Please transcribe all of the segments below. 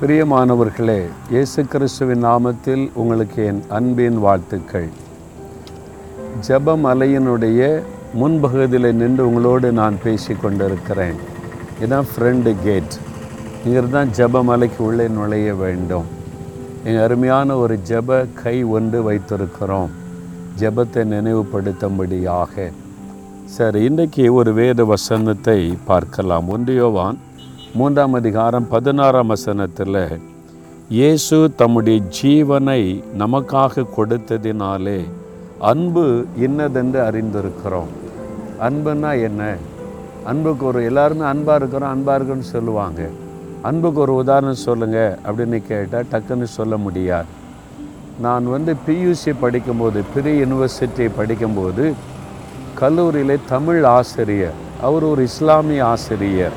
பிரியமானவர்களே இயேசு கிறிஸ்துவின் நாமத்தில் உங்களுக்கு என் அன்பின் வாழ்த்துக்கள். ஜெபமலையினுடைய முன்பகுதியில் நின்று உங்களோடு நான் பேசி கொண்டிருக்கிறேன். இதுதான் ஃப்ரெண்டு கேட் இங்கிருந்து தான் ஜெபமலைக்கு உள்ளே நுழைய வேண்டும். எங்கள் அருமையான ஒரு ஜெப கை ஒன்று வைத்திருக்கிறோம். ஜெபத்தை நினைவுபடுத்தும்படியாக. சரி இன்றைக்கு ஒரு வேத வசனத்தை பார்க்கலாம். ஒன்றியோவான் மூன்றாம் அதிகாரம் பதினாறாம் வசனத்தில் இயேசு தம்முடைய ஜீவனை நமக்காக கொடுத்ததினாலே அன்பு இன்னதென்று அறிந்திருக்கிறோம். அன்புன்னா என்ன? அன்புக்கு ஒரு எல்லாருமே அன்பாக இருக்கிறோம் அன்பாக இருக்குன்னு சொல்லுவாங்க. அன்புக்கு ஒரு உதாரணம் சொல்லுங்கள் அப்படின்னு கேட்டால் டக்குன்னு சொல்ல முடியாது. நான் வந்து பியூசி படிக்கும்போது பிரி யூனிவர்சிட்டி படிக்கும்போது கல்லூரியில் தமிழ் ஆசிரியர் அவர் ஒரு இஸ்லாமிய ஆசிரியர்.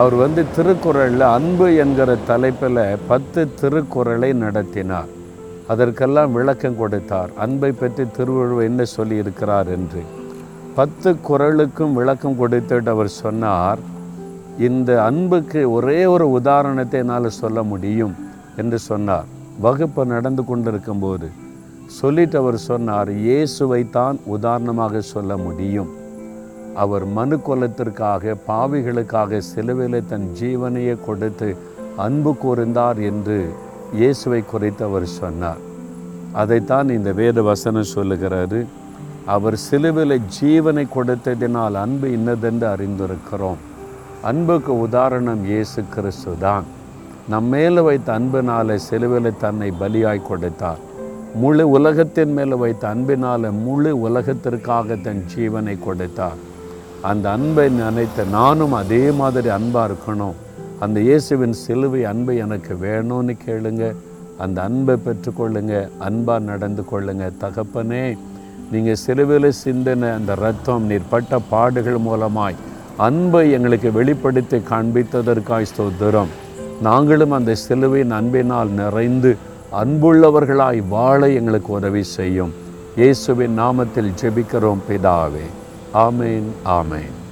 அவர் வந்து திருக்குறளில் அன்பு என்கிற தலைப்பில் பத்து திருக்குறளை நடத்தினார். அதற்கெல்லாம் விளக்கம் கொடுத்தார். அன்பை பற்றி திருவள்ளுவர் என்ன சொல்லி இருக்கிறார் என்று. பத்து குறளுக்கும் விளக்கம் கொடுத்துட்டு அவர் சொன்னார் இந்த அன்புக்கு ஒரே ஒரு உதாரணத்தை என்னால் சொல்ல முடியும் என்று சொன்னார். வகுப்பு நடந்து கொண்டிருக்கும்போது சொல்லிட்டு அவர் சொன்னார் இயேசுவைத்தான் உதாரணமாக சொல்ல முடியும். அவர் மனு கொலத்திற்காக பாவிகளுக்காக சிலுவையில் தன் ஜீவனையே கொடுத்து அன்பு கூர்ந்தார் என்று இயேசுவை குறித்து அவர் சொன்னார். அதைத்தான் இந்த வேத வசனம் சொல்லுகிறாரு. அவர் சிலுவையில் ஜீவனை கொடுத்ததினால் அன்பு இன்னதென்று அறிந்திருக்கிறோம். அன்புக்கு உதாரணம் இயேசு கிறிஸ்து தான். நம் மேலே வைத்த அன்பினால சிலுவையில் தன்னை பலியாய் கொடுத்தார். முழு உலகத்தின் மேலே வைத்த அன்பினால முழு உலகத்திற்காக தன் ஜீவனை கொடுத்தார். அந்த அன்பை நினைத்த நானும் அதே மாதிரி அன்பாக இருக்கணும். அந்த இயேசுவின் சிலுவை அன்பை எனக்கு வேணும்னு கேளுங்க. அந்த அன்பை பெற்றுக்கொள்ளுங்க. அன்பாக நடந்து கொள்ளுங்க. தகப்பனே நீங்கள் சிலுவையில் சிந்தின அந்த ரத்தம் நீர் பட்ட பாடுகள் மூலமாய் அன்பை எங்களுக்கு வெளிப்படுத்தி காண்பித்ததற்காய் ஸ்தோத்திரம். நாங்களும் அந்த சிலுவையின் அன்பினால் நிறைந்து அன்புள்ளவர்களாய் வாழ எங்களுக்கு உதவி செய்யும். இயேசுவின் நாமத்தில் ஜெபிக்கிறோம் பிதாவே. ஆமேன் ஆமேன்.